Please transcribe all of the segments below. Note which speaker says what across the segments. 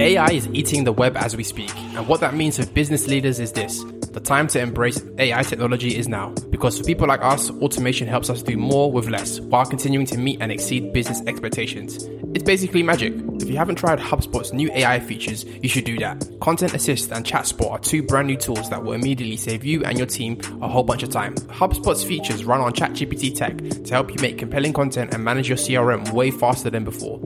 Speaker 1: AI is eating the web as we speak, and what that means for business leaders is this. The time to embrace AI technology is now, because for people like us, automation helps us do more with less while continuing to meet and exceed business expectations. It's basically magic. If you haven't tried HubSpot's new AI features, you should do that. Content Assist and ChatSpot are two brand new tools that will immediately save you and your team a whole bunch of time. HubSpot's features run on ChatGPT tech to help you make compelling content and manage your CRM way faster than before.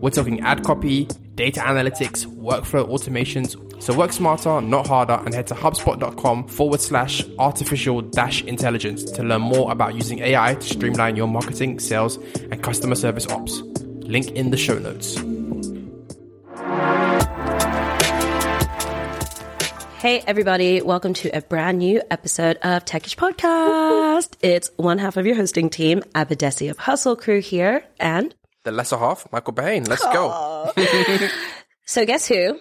Speaker 1: We're talking ad copy, data analytics, workflow automations. So work smarter, not harder, and head to HubSpot.com forward slash artificial dash intelligence to learn more about using AI to streamline your marketing, sales, and customer service ops. Link in the show notes.
Speaker 2: Hey, everybody. Welcome to a brand new episode of Techish Podcast. It's one half of your hosting team, Abadesi of Hustle Crew here. And
Speaker 1: The lesser half, Michael Berhane. Let's go.
Speaker 2: so, guess who?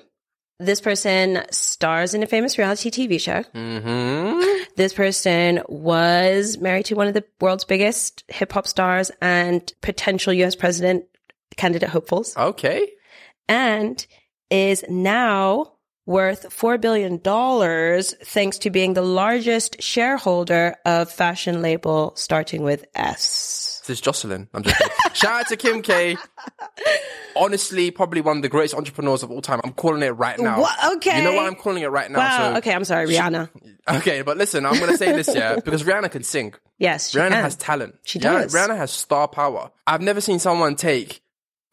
Speaker 2: This person stars in a famous reality TV show.
Speaker 1: Mm-hmm.
Speaker 2: This person was married to one of the world's biggest hip hop stars and potential US president candidate hopefuls,
Speaker 1: Okay.
Speaker 2: and is now worth $4 billion thanks to being the largest shareholder of fashion label starting with S.
Speaker 1: This is Jocelyn. I'm just. Shout out to Kim K. Honestly, probably one of the greatest entrepreneurs of all time. I'm calling it right now.
Speaker 2: What? Okay.
Speaker 1: You know why I'm calling it right now?
Speaker 2: Wow.
Speaker 1: So-
Speaker 2: okay. I'm sorry, Rihanna.
Speaker 1: Okay, but listen, I'm going to say this, yeah, because Rihanna can sing.
Speaker 2: Yes. She
Speaker 1: Rihanna
Speaker 2: can.
Speaker 1: has talent.
Speaker 2: She
Speaker 1: Rihanna-
Speaker 2: does.
Speaker 1: Rihanna has star power. I've never seen someone take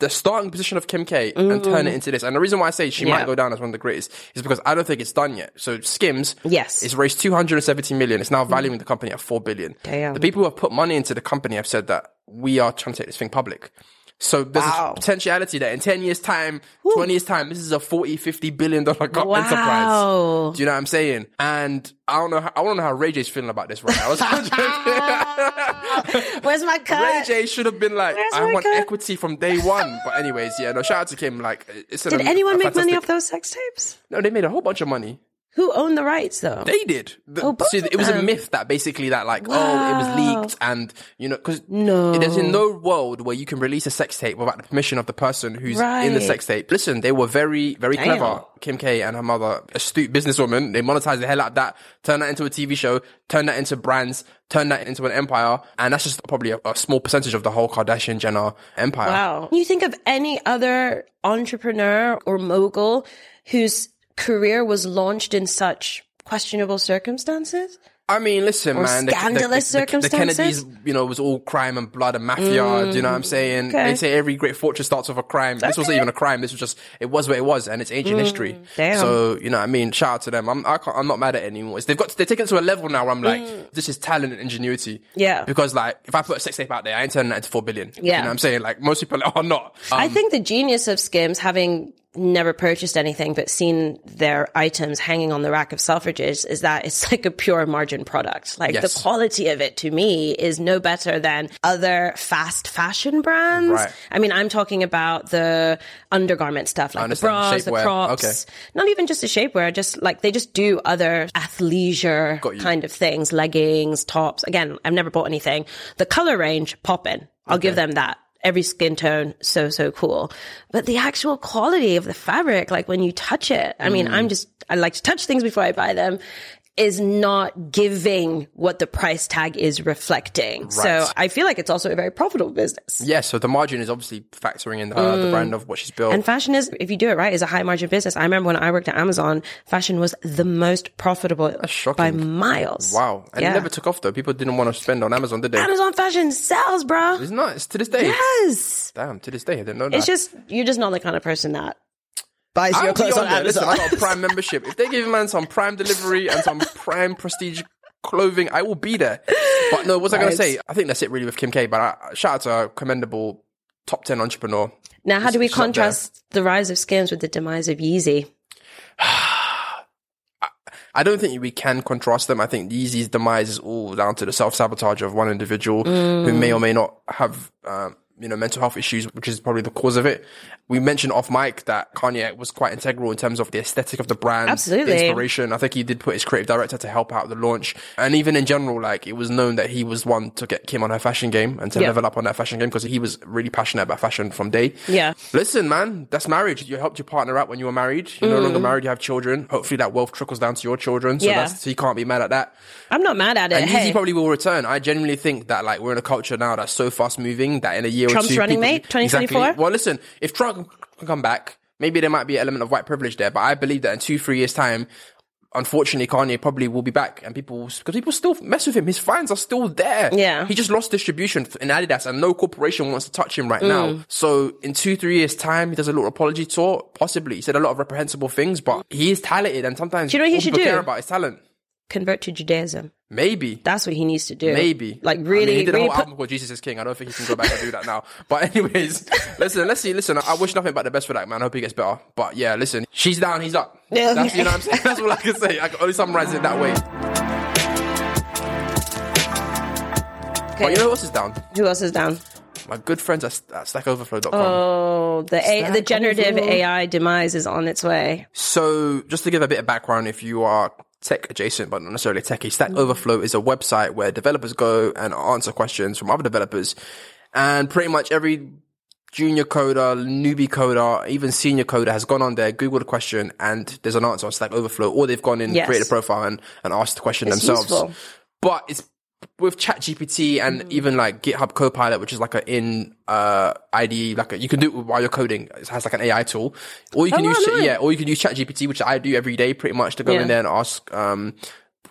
Speaker 1: the starting position of Kim K and turn it into this. And the reason why I say she
Speaker 2: Mm. Yeah.
Speaker 1: might go down as one of the greatest is because I don't think it's done yet. So Skims,
Speaker 2: Yes.
Speaker 1: it's raised 270 million. It's now valuing the company at 4 billion.
Speaker 2: Damn.
Speaker 1: The people who have put money into the company have said that we are trying to take this thing public. So there's
Speaker 2: Wow.
Speaker 1: a potentiality that in 10 years time, 20 years time, this is a 40, 50 billion dollar
Speaker 2: Wow.
Speaker 1: enterprise. Do you know what I'm saying? And I don't know. How, I to know how Ray J's feeling about this right now.
Speaker 2: Where's my cut?
Speaker 1: Ray J should have been like,
Speaker 2: Where's
Speaker 1: I want
Speaker 2: cut?
Speaker 1: equity from day one. But anyways, yeah, no. Shout out to Kim. Like, it's an,
Speaker 2: Did anyone make money off those sex tapes?
Speaker 1: No, they made a whole bunch of money.
Speaker 2: Who owned the rights though?
Speaker 1: They did. The-
Speaker 2: Oh, of
Speaker 1: it was a myth that basically that like, oh, it was leaked and, you know, cause
Speaker 2: No.
Speaker 1: there's in no world where you can release a sex tape without the permission of the person who's in the sex tape. Listen, they were very, very
Speaker 2: Damn.
Speaker 1: clever. Kim K and her mother, astute businesswoman. They monetized the hell out of that, turned that into a TV show, turned that into brands, turned that into an empire. And that's just probably a, a small percentage of the whole Kardashian Jenner empire.
Speaker 2: Wow. You think of any other entrepreneur or mogul whose career was launched in such questionable circumstances?
Speaker 1: I mean, listen,
Speaker 2: Or
Speaker 1: man. the- the-
Speaker 2: scandalous
Speaker 1: the, the, the
Speaker 2: circumstances?
Speaker 1: Kennedys, you know, was all crime and blood and mafia. do you know what I'm mm, saying?
Speaker 2: okay.
Speaker 1: They say every great fortune starts with a crime. This wasn't even a crime. This was just, it was what it was, and it's ancient mm, history.
Speaker 2: damn.
Speaker 1: So, you know, what I mean, shout out to them. I'm, I can't, I'm not mad at it anymore. It's, they've got, they're taken it to a level now where I'm like, mm. this is talent and ingenuity.
Speaker 2: Yeah.
Speaker 1: Because like, if I put a sex tape out there, I ain't turning that into four billion. You
Speaker 2: Yeah.
Speaker 1: know what I'm saying? Like, most people are not.
Speaker 2: I
Speaker 1: Um,
Speaker 2: think the genius of Skims, having never purchased anything but seen their items hanging on the rack of Selfridges, is that it's like a pure margin product. Like
Speaker 1: Yes.
Speaker 2: the quality of it to me is no better than other fast fashion brands.
Speaker 1: Right.
Speaker 2: I mean, I'm talking about the undergarment stuff, like the bras, the crops.
Speaker 1: Okay.
Speaker 2: Not even just the shapewear, just like they just do other athleisure kind of things, leggings, tops. Again, I've never bought anything. The color range, poppin'. I'll give them that. Every skin tone, so, so cool. But the actual quality of the fabric, like when you touch it, I mean,
Speaker 1: Mm.
Speaker 2: I'm just, I like to touch things before I buy them, is not giving what the price tag is reflecting. So I feel like it's also a very profitable business.
Speaker 1: yeah, so the margin is obviously factoring in uh, the brand of what she's built.
Speaker 2: Mm. And fashion is, if you do it right, is a high margin business. I remember when I worked at Amazon, fashion was the most profitable by miles.
Speaker 1: wow. And
Speaker 2: Yeah.
Speaker 1: it never took off though. People didn't want to spend on Amazon, did they?
Speaker 2: Amazon fashion sells, bro.
Speaker 1: It's not. It's to this day.
Speaker 2: Yes.
Speaker 1: Damn, to this day, I didn't know that.
Speaker 2: It's just, you're just not the kind of person that buys your clothes
Speaker 1: on
Speaker 2: on
Speaker 1: there. Listen, I got a Prime membership. If they give a man some Prime delivery and some Prime prestige clothing, I will be there. But no, what was I going to say? I think that's it really with Kim K. But I, shout out to a commendable top ten entrepreneur.
Speaker 2: now, how do we
Speaker 1: She's up there.
Speaker 2: contrast the rise of Skims with the demise of Yeezy?
Speaker 1: I don't think we can contrast them. I think Yeezy's demise is all down to the self sabotage of one individual who may or may not have, um, you know, mental health issues, which is probably the cause of it. We mentioned off mic that Kanye was quite integral in terms of the aesthetic of the brand,
Speaker 2: Absolutely.
Speaker 1: the inspiration. I think he did put his creative director to help out the launch, and even in general, like it was known that he was one to get Kim on her fashion game and to
Speaker 2: Yeah.
Speaker 1: level up on that fashion game because he was really passionate about fashion from day.
Speaker 2: Yeah.
Speaker 1: Listen, man, that's marriage. You helped your partner out when you were married. You're no longer married. You have children. Hopefully, that wealth trickles down to your children. So
Speaker 2: Mm. Yeah.
Speaker 1: that's so you can't be mad at that.
Speaker 2: I'm not mad at it.
Speaker 1: And
Speaker 2: hey,
Speaker 1: Yeezy probably will return. I genuinely think that like we're in a culture now that's so fast moving that in a year
Speaker 2: Trump's
Speaker 1: or two,
Speaker 2: running
Speaker 1: people-
Speaker 2: mate, 2024?
Speaker 1: Exactly. Well, listen, if Trump come back, maybe there might be an element of white privilege there, but I believe that in two, three years time, unfortunately, Kanye probably will be back, and people because people still mess with him. His fans are still there.
Speaker 2: Yeah.
Speaker 1: he just lost distribution in Adidas, and no corporation wants to touch him right now.
Speaker 2: Mm.
Speaker 1: So in two, three years time, he does a little apology tour. Possibly, he said a lot of reprehensible things, but he is talented, and sometimes
Speaker 2: Do you know what he should do?
Speaker 1: care about his talent.
Speaker 2: convert to Judaism.
Speaker 1: Maybe.
Speaker 2: That's what he needs to do.
Speaker 1: Maybe.
Speaker 2: like
Speaker 1: I mean,
Speaker 2: really,
Speaker 1: he did a
Speaker 2: really
Speaker 1: whole
Speaker 2: put,
Speaker 1: album called Jesus is King. I don't think he can go back and do that now. But anyways, listen, let's see. Listen, I wish nothing but the best for that man. I hope he gets better. But yeah, listen, she's down, he's up.
Speaker 2: Yeah.
Speaker 1: That's, you know what I'm saying? That's all I can say. I can only summarize it that way.
Speaker 2: Okay.
Speaker 1: But you know who else is down?
Speaker 2: Who else is down?
Speaker 1: My good friends at, at StackOverflow.com.
Speaker 2: Oh, the a- the generative. AI demise is on its way.
Speaker 1: So, just to give a bit of background, if you are tech adjacent but not necessarily techie, Stack Overflow is a website where developers go and answer questions from other developers, and pretty much every junior coder, newbie coder, even senior coder has gone on there, googled a question, and there's an answer on Stack Overflow, or they've gone in,
Speaker 2: Yes.
Speaker 1: created a profile, and, and asked the question
Speaker 2: It's
Speaker 1: themselves.
Speaker 2: useful.
Speaker 1: But it's with ChatGPT and even like GitHub Copilot, which is like a in uh IDE, like a, you can do it while you're coding. It has like an AI tool, or you can
Speaker 2: Oh,
Speaker 1: use yeah, or you can use ChatGPT, which I do every day, pretty much to go
Speaker 2: Yeah.
Speaker 1: in there and ask um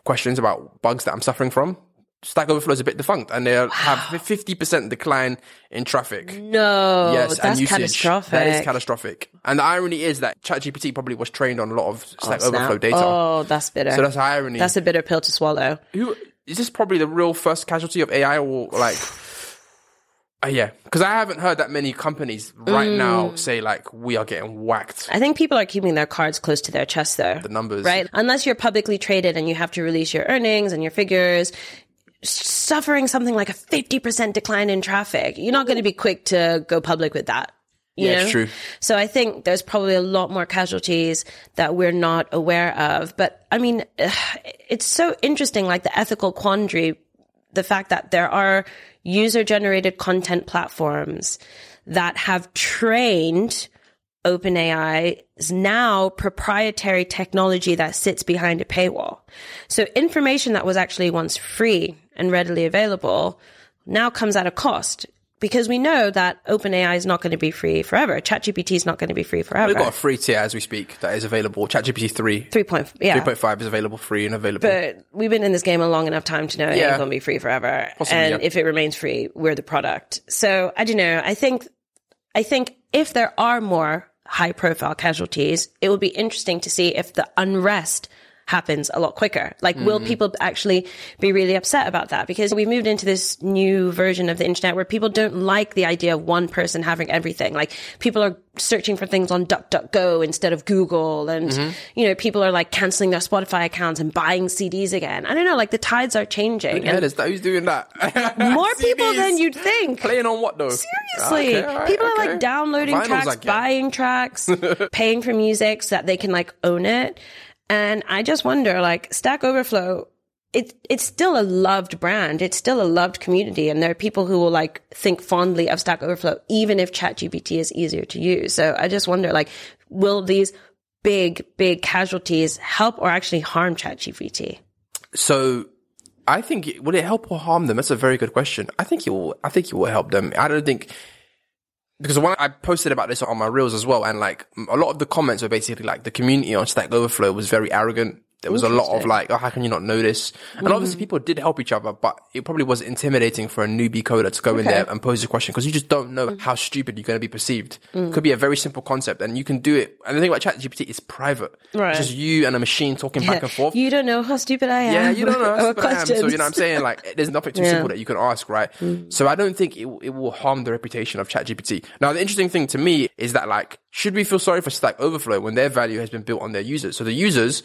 Speaker 1: questions about bugs that I'm suffering from. Stack Overflow is a bit defunct, and they have fifty percent decline in traffic.
Speaker 2: No,
Speaker 1: Yes, and usage.
Speaker 2: catastrophic.
Speaker 1: That is catastrophic. And the irony is that ChatGPT probably was trained on a lot of Stack
Speaker 2: Snap.
Speaker 1: Overflow data.
Speaker 2: Oh, that's bitter.
Speaker 1: So that's irony.
Speaker 2: that's a bitter pill to swallow.
Speaker 1: Who is this? Probably the real first casualty of AI, or like, uh, yeah, because I haven't heard that many companies right
Speaker 2: Mm.
Speaker 1: now say like we are getting whacked.
Speaker 2: I think people are keeping their cards close to their chest, though.
Speaker 1: The numbers,
Speaker 2: right? Unless you're publicly traded and you have to release your earnings and your figures, suffering something like a 50% decline in traffic, you're not going to be quick to go public with that. You
Speaker 1: Yeah,
Speaker 2: know?
Speaker 1: it's true.
Speaker 2: So I think there's probably a lot more casualties that we're not aware of. But I mean, it's so interesting, like the ethical quandary, the fact that there are user generated content platforms that have trained OpenAI's now proprietary technology that sits behind a paywall. So information that was actually once free and readily available now comes at a cost because we know that OpenAI is not going to be free forever. ChatGPT is not going to be free forever.
Speaker 1: We've got a free tier as we speak that is available. ChatGPT three,
Speaker 2: Three point, yeah.
Speaker 1: 3.5 is available, free and available.
Speaker 2: But we've been in this game a long enough time to know it
Speaker 1: Yeah.
Speaker 2: ain't gonna be free forever.
Speaker 1: Possibly,
Speaker 2: and
Speaker 1: yeah.
Speaker 2: if it remains free, we're the product. So I don't know. I think, I think if there are more high profile casualties, it will be interesting to see if the unrest happens a lot quicker. Like, will
Speaker 1: Mm-hmm.
Speaker 2: people actually be really upset about that? Because we've moved into this new version of the internet where people don't like the idea of one person having everything. Like, people are searching for things on DuckDuckGo instead of Google. And,
Speaker 1: Mm-hmm.
Speaker 2: you know, people are like canceling their Spotify accounts and buying CDs again. I don't know, like the tides are changing.
Speaker 1: yeah, there's. Who's doing that?
Speaker 2: more people than you'd think.
Speaker 1: Playing on what though?
Speaker 2: Seriously,
Speaker 1: Okay, right,
Speaker 2: people are like downloading
Speaker 1: Vinyls,
Speaker 2: tracks, buying tracks, paying for music so that they can like own it. And I just wonder, like Stack Overflow, it it's still a loved brand. It's still a loved community, and there are people who will like think fondly of Stack Overflow, even if ChatGPT is easier to use. So I just wonder, like, will these big big casualties help or actually harm ChatGPT?
Speaker 1: So I think would it help or harm them? That's a very good question. I think it will. I think it will help them. I don't think because when I posted about this on my reels as well, and like a lot of the comments were basically like the community on Stack Overflow was very arrogant. There was a lot of like, oh, how can you not know this? And mm-hmm. obviously people did help each other, but it probably was intimidating for a newbie coder to go in there and pose a question because you just don't know mm. how stupid you're going to be perceived. Mm. Could be a very simple concept and you can do it. And the thing about ChatGPT is private.
Speaker 2: Right.
Speaker 1: It's just you and a machine talking back and forth.
Speaker 2: You don't know how stupid I am.
Speaker 1: Yeah, you don't know.
Speaker 2: Or
Speaker 1: That's what I am. So you know what I'm saying? Like, there's nothing too
Speaker 2: Yeah.
Speaker 1: simple that you can ask, right? Mm. So I don't think it, it will harm the reputation of ChatGPT. Now, the interesting thing to me is that like, should we feel sorry for Stack Overflow when their value has been built on their users? So the users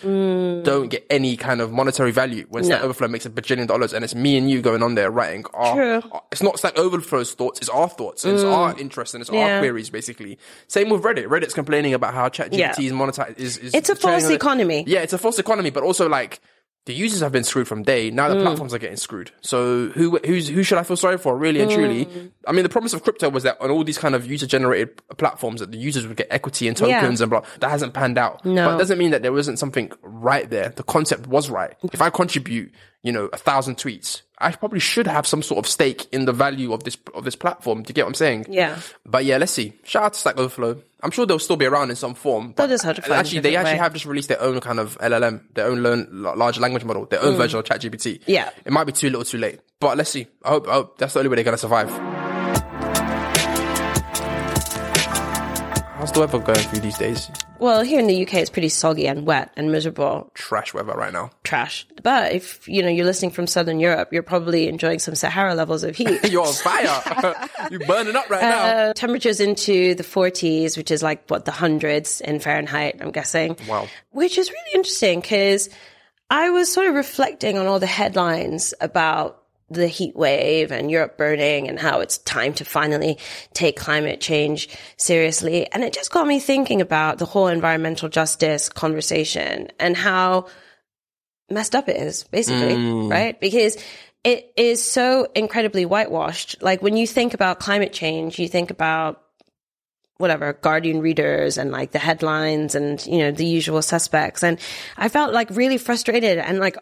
Speaker 1: don't get any kind of monetary value when Stack
Speaker 2: No.
Speaker 1: Overflow makes a bajillion dollars and it's me and you going on there writing our,
Speaker 2: True.
Speaker 1: our- it's not Stack Overflow's thoughts, it's our thoughts, it's mm. our interests and it's our queries basically. Same with Reddit. Reddit's complaining about how ChatGPT
Speaker 2: Yeah.
Speaker 1: is monetized. Is, is
Speaker 2: It's a false
Speaker 1: it-
Speaker 2: economy.
Speaker 1: Yeah, it's a false economy, but also like the users have been screwed from day. Now the
Speaker 2: Mm.
Speaker 1: platforms are getting screwed. So who who's who should I feel sorry for? Really and truly,
Speaker 2: Mm.
Speaker 1: I mean, the promise of crypto was that on all these kind of user generated platforms, that the users would get equity and tokens
Speaker 2: Yeah.
Speaker 1: and blah. That hasn't panned out.
Speaker 2: No.
Speaker 1: but it doesn't mean that there wasn't something right there. The concept was right. If I contribute, you know, a thousand tweets, I probably should have some sort of stake in the value of this of this platform. Do you get what I'm saying?
Speaker 2: Yeah.
Speaker 1: But yeah, let's see. Shout out to Stack Overflow. I'm sure they'll still be around in some form. But
Speaker 2: just have to find a
Speaker 1: actually, they actually
Speaker 2: way.
Speaker 1: have just released their own kind of LLM, their own learn, large language model, their own version of ChatGPT.
Speaker 2: Mm. Yeah.
Speaker 1: It might be too little, too late. But let's see. I hope, I hope that's the only way they're gonna survive. How's the weather going for you these days?
Speaker 2: Well, here in the UK, it's pretty soggy and wet and miserable,
Speaker 1: Trash weather right now.
Speaker 2: trash. But if you know you're listening from Southern Europe, you're probably enjoying some Sahara levels of heat.
Speaker 1: You're on fire. You're burning up right now.
Speaker 2: Uh, temperatures into the 40s, which is like what the hundreds in Fahrenheit, I'm guessing.
Speaker 1: Wow.
Speaker 2: Which is really interesting because I was sort of reflecting on all the headlines about the heat wave and Europe burning and how it's time to finally take climate change seriously. And it just got me thinking about the whole environmental justice conversation and how messed up it is, basically, mm. right? Because it is so incredibly whitewashed. Like when you think about climate change, you think about whatever Guardian readers and like the headlines and you know the usual suspects. And I felt like really frustrated and like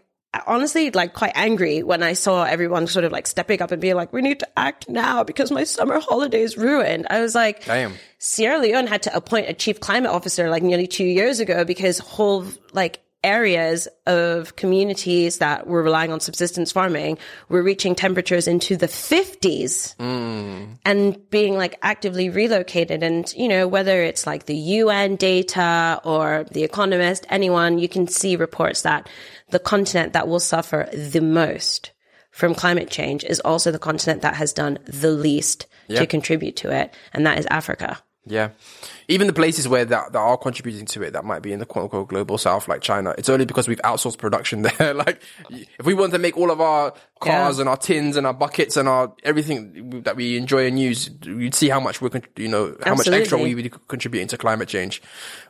Speaker 2: honestly like quite angry when I saw everyone sort of like stepping up and being like, "We need to act now because my summer holiday is ruined." I was like,
Speaker 1: Damn.
Speaker 2: Sierra Leone had to appoint a chief climate officer like nearly two years ago because whole like areas of communities that were relying on subsistence farming were reaching temperatures into the 50s and being like actively relocated. And, you know, whether it's like the UN data or the economist, anyone, you can see reports that the continent that will suffer the most from climate change is also the continent that has done the least to contribute to it. And that is Africa.
Speaker 1: Yeah. Even the places where that, that are contributing to it, that might be in the quote unquote global south, like China, it's only because we've outsourced production there. like, if we want to make all of our cars
Speaker 2: Yeah.
Speaker 1: and our tins and our buckets and our everything that we enjoy and use, you'd see how much we're, con- you know, how much extra we would be contributing to climate change.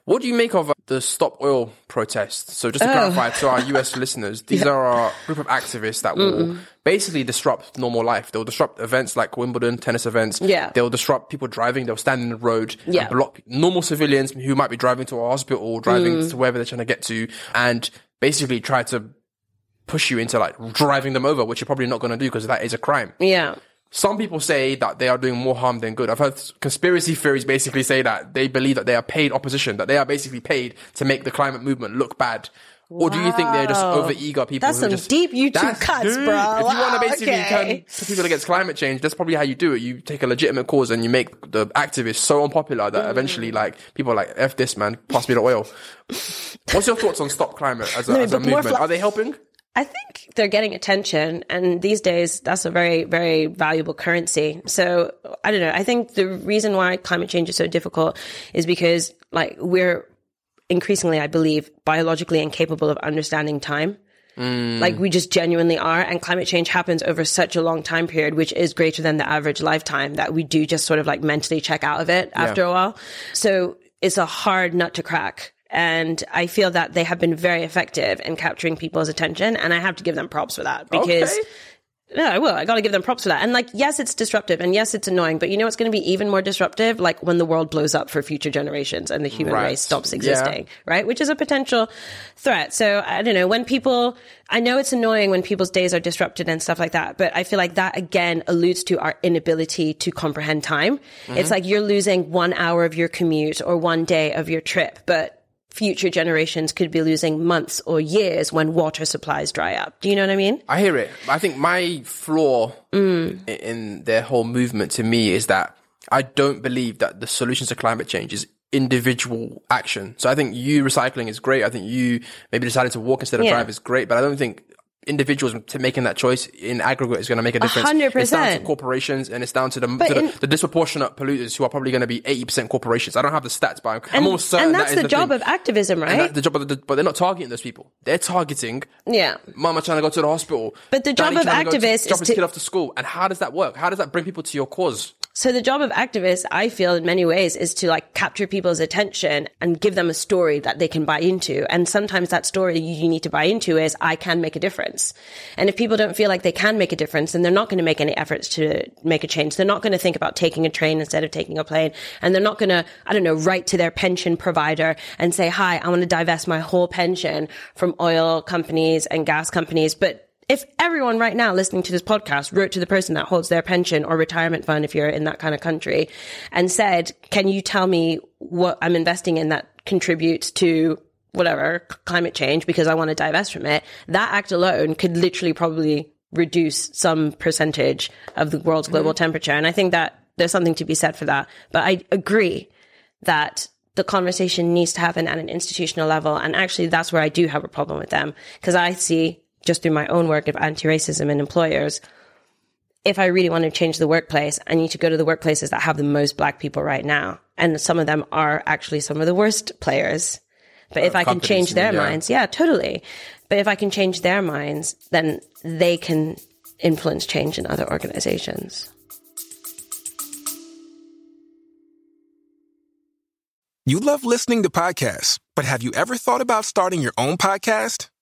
Speaker 1: What do you make of uh, the Stop Oil protests? So just to clarify to our US listeners, these are a group of activists that will basically disrupt normal life. They'll disrupt events like Wimbledon, tennis events.
Speaker 2: Yeah.
Speaker 1: They'll disrupt people driving. They'll stand in the road
Speaker 2: Yeah.
Speaker 1: and block normal civilians who might be driving to a hospital, or driving
Speaker 2: Mm.
Speaker 1: to wherever they're trying to get to, and basically try to push you into like driving them over, which you're probably not going to do because that is a crime.
Speaker 2: Yeah.
Speaker 1: Some people say that they are doing more harm than good. I've heard conspiracy theories basically say that they believe that they are paid opposition, that they are basically paid to make the climate movement look bad. Or do you think they're just over eager people?
Speaker 2: That's
Speaker 1: who
Speaker 2: some
Speaker 1: just,
Speaker 2: deep YouTube cuts,
Speaker 1: deep.
Speaker 2: bro.
Speaker 1: If you want to basically
Speaker 2: okay.
Speaker 1: turn people against climate change, that's probably how you do it. You take a legitimate cause and you make the activists so unpopular that eventually, mm. like, people are like, F this man, pass me the oil. What's your thoughts on Stop Climate as a,
Speaker 2: No,
Speaker 1: as a movement?
Speaker 2: fla-
Speaker 1: are they helping?
Speaker 2: I think they're getting attention, and these days that's a very, very valuable currency. So I don't know. I think the reason why climate change is so difficult is because, like, we're increasingly, I believe, biologically incapable of understanding time. Mm. Like we just genuinely are, and climate change happens over such a long time period, which is greater than the average lifetime. That we do just sort of like mentally check out of it after a while. So it's a hard nut to crack. And I feel that they have been very effective in capturing people's attention. And I have to give them props for that because
Speaker 1: Okay.
Speaker 2: No, I will. I got to give them props for that. And like, yes, it's disruptive and yes, it's annoying, but you know what's going to be even more disruptive? Like when the world blows up for future generations and the human
Speaker 1: Right.
Speaker 2: race stops
Speaker 1: Yeah.
Speaker 2: existing, right? Which is a potential threat. So I don't know when people, I know it's annoying when people's days are disrupted and stuff like that, but I feel like that again alludes to our inability to comprehend time.
Speaker 1: Mm-hmm.
Speaker 2: It's like you're losing one hour of your commute or one day of your trip, but future generations could be losing months or years when water supplies dry up. Do you know what I mean?
Speaker 1: I hear it. I think my flaw
Speaker 2: Mm.
Speaker 1: in their whole movement to me is that I don't believe that the solution to climate change is individual action. So I think you recycling is great. I think you maybe deciding to walk instead of
Speaker 2: Yeah.
Speaker 1: drive is great, but I don't think individuals to making that choice in aggregate is going to make a difference.
Speaker 2: 100%.
Speaker 1: It's down to corporations and it's down to the, to the,
Speaker 2: in-
Speaker 1: the disproportionate polluters who are probably going to be 80% corporations. I don't have the stats, but I'm, I'm
Speaker 2: And,
Speaker 1: almost certain
Speaker 2: and that's
Speaker 1: is
Speaker 2: the,
Speaker 1: the
Speaker 2: job
Speaker 1: thing.
Speaker 2: of activism, right?
Speaker 1: the job of the, but they're not targeting those people. They're targeting
Speaker 2: yeah.
Speaker 1: mama trying to go to the hospital.
Speaker 2: But the job of
Speaker 1: trying to
Speaker 2: activists
Speaker 1: drop
Speaker 2: is
Speaker 1: his
Speaker 2: to-
Speaker 1: kid off to school. And how does that work? How does that bring people to your cause?
Speaker 2: So the job of activists, I feel in many ways, is to like capture people's attention and give them a story that they can buy into. And sometimes that story you need to buy into is, I can make a difference. And if people don't feel like they can make a difference, then they're not going to make any efforts to make a change. They're not going to think about taking a train instead of taking a plane. And they're not going to, I don't know, write to their pension provider and say, hi, I want to divest my whole pension from oil companies and gas companies. But if everyone right now listening to this podcast wrote to the person that holds their pension or retirement fund, if you're in that kind of country, and said, can you tell me what I'm investing in that contributes to whatever climate change because I want to divest from it, that act alone could literally probably reduce some percentage of the world's global mm-hmm. temperature. And I think that there's something to be said for that. But I agree that the conversation needs to happen at an institutional level. And actually, that's where I do have a problem with them because I see just through my own work of anti-racism in employers, if I really want to change the workplace, I need to go to the workplaces that have the most black people right now. And some of them are actually some of the worst players. But if uh, I can change their
Speaker 1: yeah.
Speaker 2: minds, yeah, totally. But if I can change their minds, then they can influence change in other organizations.
Speaker 3: You love listening to podcasts, but have you ever thought about starting your own podcast?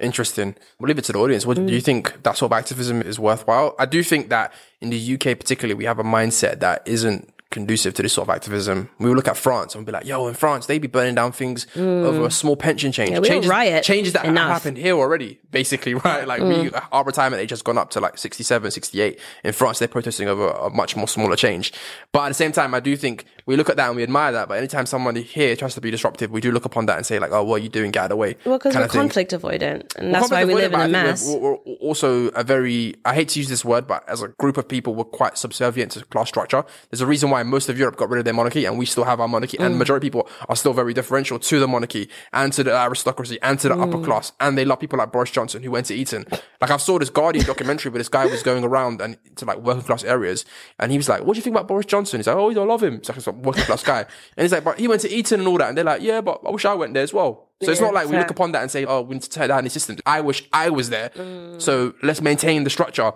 Speaker 1: Interesting. We'll leave it to the audience. What do you mm. think that sort of activism is worthwhile? I do think that in the UK particularly, we have a mindset that isn't conducive to this sort of activism. We will look at France and be like, yo, in France, they'd be burning down things mm. over a small pension change.
Speaker 2: don't
Speaker 1: changes,
Speaker 2: riot
Speaker 1: changes that
Speaker 2: enough.
Speaker 1: have happened here already, basically, right? Like we, mm. our retirement age has gone up to like 67, 68. In France, they're protesting over a much more smaller change. But at the same time, I do think we look at that and we admire that. But anytime someone here tries to be disruptive, we do look upon that and say like, oh, what are you doing? Get out of the way.
Speaker 2: Well, because we're
Speaker 1: of thing.
Speaker 2: conflict avoidant, and that's why we live in a
Speaker 1: but I think
Speaker 2: mess.
Speaker 1: We're, we're also a very, I hate to use this word, but as a group of people, we're quite subservient to class structure. There's a reason why most of Europe got rid of their monarchy and we still have our monarchy.
Speaker 2: Mm.
Speaker 1: And the majority of people are still very differential to the monarchy and to the aristocracy and to the upper
Speaker 2: Mm.
Speaker 1: class. And they love people like Boris Johnson who went to Eton. Like I saw this Guardian documentary where this guy was going around and to like working class areas. And he was like, what do you think about Boris Johnson? He's like, oh, I love him. It's like working class guy. And he's like, but he went to Eton and all that. And they're like, yeah, but I wish I went there as well. So it's not like we look upon that and say, oh, we need to tear down the system. I wish I was there.
Speaker 2: Mm.
Speaker 1: So let's maintain the structure,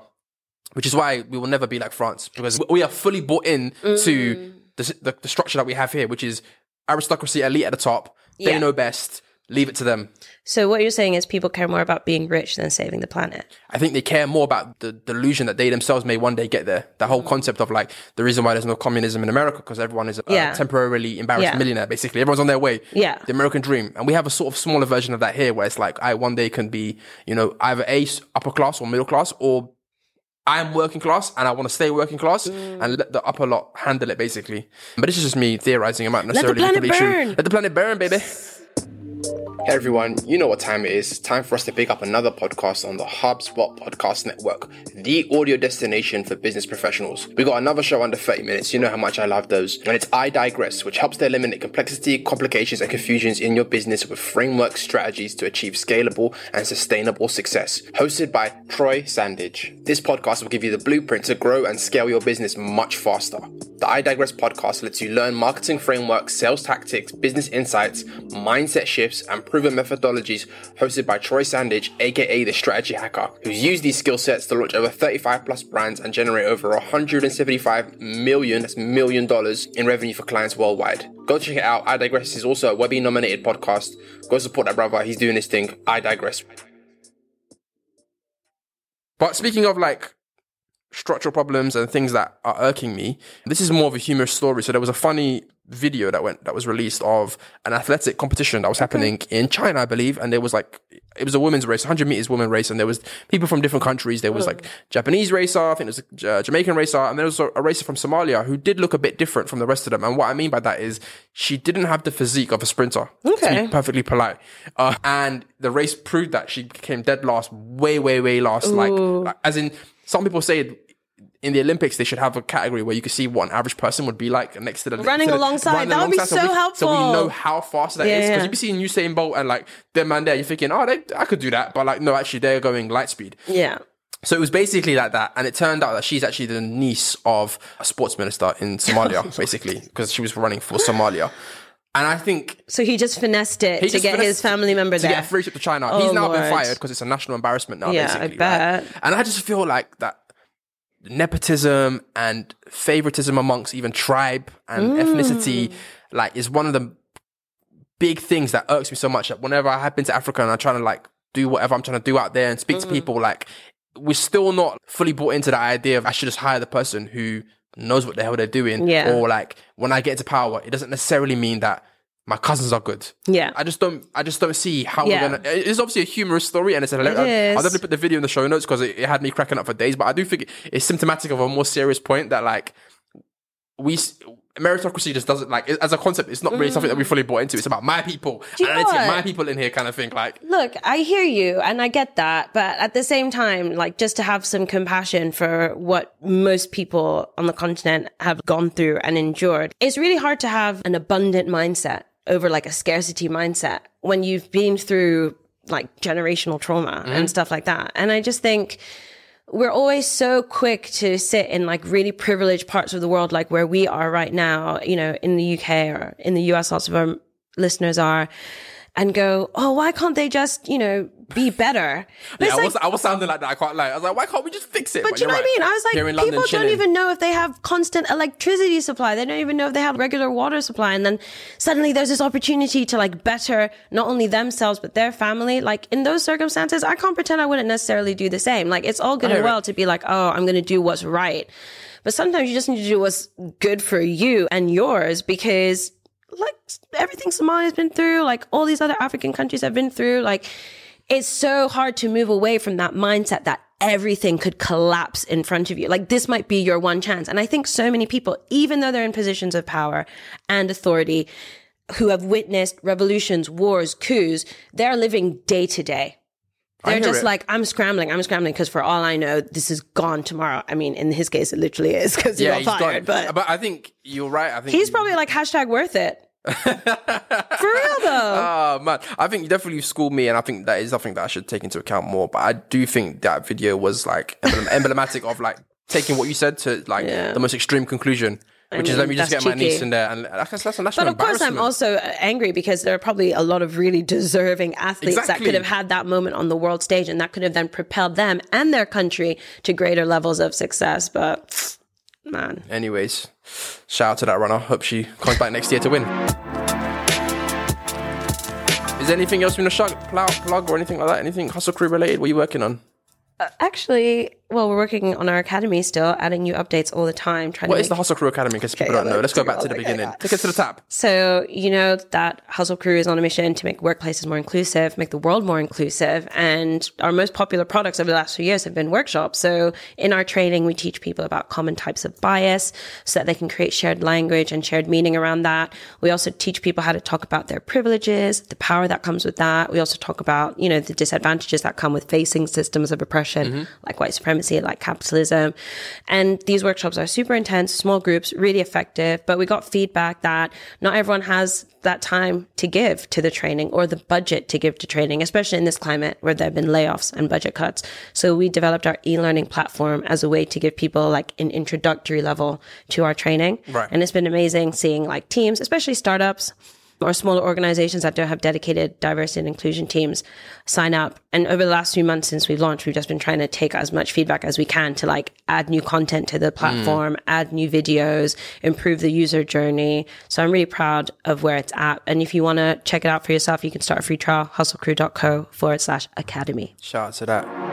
Speaker 1: which is why we will never be like France because we are fully bought in
Speaker 2: Mm.
Speaker 1: to the, the, the structure that we have here, which is aristocracy, elite at the top. They
Speaker 2: Yeah.
Speaker 1: know best. Leave it to them.
Speaker 2: So what you're saying is people care more about being rich than saving the planet.
Speaker 1: I think they care more about the delusion that they themselves may one day get there. The whole concept of like the reason why there's no communism in America because everyone is a
Speaker 2: Yeah.
Speaker 1: temporarily embarrassed
Speaker 2: Yeah.
Speaker 1: millionaire. Basically, everyone's on their way.
Speaker 2: Yeah.
Speaker 1: the American dream, and we have a sort of smaller version of that here, where it's like I one day can be, you know, either a upper class or middle class, or I am working class and I want to stay working class
Speaker 2: Mm.
Speaker 1: and let the upper lot handle it, basically. But this is just me theorizing. I'm not necessarily
Speaker 2: planet
Speaker 1: completely true.
Speaker 2: burn.
Speaker 1: Let the planet burn, baby. Hey everyone, you know what time it is. Time for us to pick up another podcast on the HubSpot Podcast Network, the audio destination for business professionals. We got another show under 30 minutes. You know how much I love those. And it's I Digress, which helps to eliminate complexity, complications, and confusions in your business with framework strategies to achieve scalable and sustainable success. Hosted by Troy Sandidge. This podcast will give you the blueprint to grow and scale your business much faster. The I Digress podcast lets you learn marketing frameworks, sales tactics, business insights, mindset shifts, and proven methodologies hosted by Troy Sandidge, aka the strategy hacker, who's used these skill sets to launch over 35 plus brands and generate over 175 million, that's million dollars in revenue for clients worldwide. Go check it out. I Digress is also a Webby nominated podcast. Go support that brother. He's doing his thing. I Digress. But speaking of like structural problems and things that are irking me. This is more of a humorous story. So there was a funny video that went that was released of an athletic competition that was happening in China, I believe, and there was like it was a women's race, 100 meters women race, and there was people from different countries. There was like Japanese racer, I think there was a uh, Jamaican racer, and there was a, a racer from Somalia who did look a bit different from the rest of them. And what I mean by that is she didn't have the physique of a sprinter. To
Speaker 2: Okay.
Speaker 1: be perfectly polite, uh, and the race proved that she came dead last, way, way, way last. Like, like, as in, some people say in the Olympics, they should have a category where you can see what an average person would be like next to the
Speaker 2: Running
Speaker 1: to the-
Speaker 2: alongside.
Speaker 1: running
Speaker 2: That would be so
Speaker 1: we, So
Speaker 2: helpful.
Speaker 1: we know how fast that is
Speaker 2: Yeah,
Speaker 1: because
Speaker 2: yeah.
Speaker 1: you be seeing Usain Bolt and like them man there, you're thinking, oh, they, I could do that, but like no, actually they're going light speed.
Speaker 2: Yeah.
Speaker 1: So it was basically like that, and it turned out that she's actually the niece of a sports minister in Somalia, basically, because she was running for Somalia. And I think
Speaker 2: So he just finessed it to get his family member
Speaker 1: to
Speaker 2: there.
Speaker 1: get a free trip to China.
Speaker 2: Oh,
Speaker 1: He's now been fired because it's a national embarrassment now.
Speaker 2: Yeah, I bet.
Speaker 1: Right? And I just feel like that nepotism and favoritism amongst even tribe and
Speaker 2: Mm.
Speaker 1: ethnicity, like, is one of the big things that irks me so much. That whenever I have been to Africa and I'm trying to like do whatever I'm trying to do out there and speak to
Speaker 2: Mm.
Speaker 1: people, like, we're still not fully bought into the idea of I should just hire the person who knows what the hell they're doing.
Speaker 2: Yeah.
Speaker 1: Or like when I get into power, it doesn't necessarily mean that my cousins are good.
Speaker 2: Yeah.
Speaker 1: I just don't. I just don't see how
Speaker 2: Yeah.
Speaker 1: we're gonna. It's obviously a humorous story, and it's a.
Speaker 2: It
Speaker 1: I'll definitely put the video in the show notes because it, it had me cracking up for days. But I do think it's symptomatic of a more serious point that like we meritocracy just doesn't like as a concept. It's not really something that we mm. fully bought into. It's about my people, and I
Speaker 2: know
Speaker 1: need to get my people in here, kind of thing. Like
Speaker 2: Look, I hear you and I get that, but at the same time, like just to have some compassion for what most people on the continent have gone through and endured, it's really hard to have an abundant mindset over like a scarcity mindset when you've been through like generational trauma and mm-hmm. stuff like that. And I just think we're always so quick to sit in like really privileged parts of the world, like where we are right now, you know, in the UK or in the US, lots of our listeners are, and go, oh, why can't they just, you know, be better? But
Speaker 1: yeah, I
Speaker 2: like,
Speaker 1: was I was sounding like that. I can't lie. I was like, why can't we just fix it?
Speaker 2: but you
Speaker 1: you're
Speaker 2: know what I mean? I was like,
Speaker 1: London,
Speaker 2: people don't
Speaker 1: chilling.
Speaker 2: even know if they have constant electricity supply. They don't even know if they have regular water supply. And then suddenly there's this opportunity to like better not only themselves, but their family. Like in those circumstances, I can't pretend I wouldn't necessarily do the same. Like it's all good and well
Speaker 1: it.
Speaker 2: to be like, oh, I'm going to do what's right. But sometimes you just need to do what's good for you and yours because like everything Somalia's been through, like all these other African countries have been through, like it's so hard to move away from that mindset that everything could collapse in front of you. Like this might be your one chance. And I think so many people, even though they're in positions of power and authority, who have witnessed revolutions, wars, coups, they're living day to day. They're just
Speaker 1: it.
Speaker 2: like, I'm scrambling, I'm scrambling, because for all I know, this is gone tomorrow. I mean, in his case, it literally is because he
Speaker 1: yeah,
Speaker 2: got
Speaker 1: he's
Speaker 2: fired.
Speaker 1: got it.
Speaker 2: But
Speaker 1: I think you're right. I think
Speaker 2: he's probably like hashtag worth it. for real though.
Speaker 1: Oh man, I think you definitely schooled me, and I think that is something that I should take into account more. But I do think that video was like emblematic of like taking what you said to like
Speaker 2: Yeah.
Speaker 1: the most extreme conclusion, which is let me just
Speaker 2: that's
Speaker 1: get my niece in there, and that's, that's a national
Speaker 2: But of course, I'm also angry because there are probably a lot of really deserving athletes that could have had that moment on the world stage and that could have then propelled them and their country to greater levels of success. But man,
Speaker 1: Anyways, shout out to that runner. Hope she comes back next year to win. Is there anything else you want to shug, plug, plug or anything like that? Anything hustle crew related? What are you working on?
Speaker 2: Uh, actually, well, we're working on our academy still, adding new updates all the time. Trying
Speaker 1: What is the Hustle Crew Academy? Because people
Speaker 2: yeah,
Speaker 1: don't know. Let's go back to the
Speaker 2: like,
Speaker 1: beginning.
Speaker 2: yeah.
Speaker 1: Take it to the top.
Speaker 2: So, you know, that Hustle Crew is on a mission to make workplaces more inclusive, make the world more inclusive. And our most popular products over the last few years have been workshops. So in our training, we teach people about common types of bias so that they can create shared language and shared meaning around that. We also teach people how to talk about their privileges, the power that comes with that. We also talk about, you know, the disadvantages that come with facing systems of oppression, mm-hmm. like white supremacy, like capitalism. And these workshops are super intense, small groups, really effective. But we got feedback that not everyone has that time to give to the training or the budget to give to training, especially in this climate where there have been layoffs and budget cuts. So we developed our e-learning platform as a way to give people like an introductory level to our training.
Speaker 1: Right.
Speaker 2: And it's been amazing seeing like teams, especially startups or smaller organizations that don't have dedicated diversity and inclusion teams sign up. And over the last few months since we've launched, we've just been trying to take as much feedback as we can to like add new content to the platform, add new videos, improve the user journey. So I'm really proud of where it's at. And if you want to check it out for yourself, you can start a free trial, hustlecrew.co forward slash academy.
Speaker 1: Shout out to that.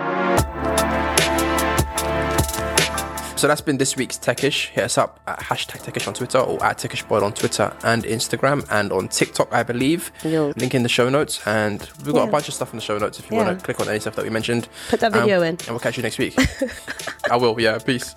Speaker 1: So that's been this week's Techish. Hit us up at hashtag Techish on Twitter or at TechishPod on Twitter and Instagram and on TikTok, I believe.
Speaker 2: Yo.
Speaker 1: Link in the show notes. And we've got a bunch of stuff in the show notes if you
Speaker 2: Yeah.
Speaker 1: want to click on any stuff that we mentioned.
Speaker 2: Put that
Speaker 1: Um,
Speaker 2: video in.
Speaker 1: And we'll catch you next week. I will, yeah. Peace.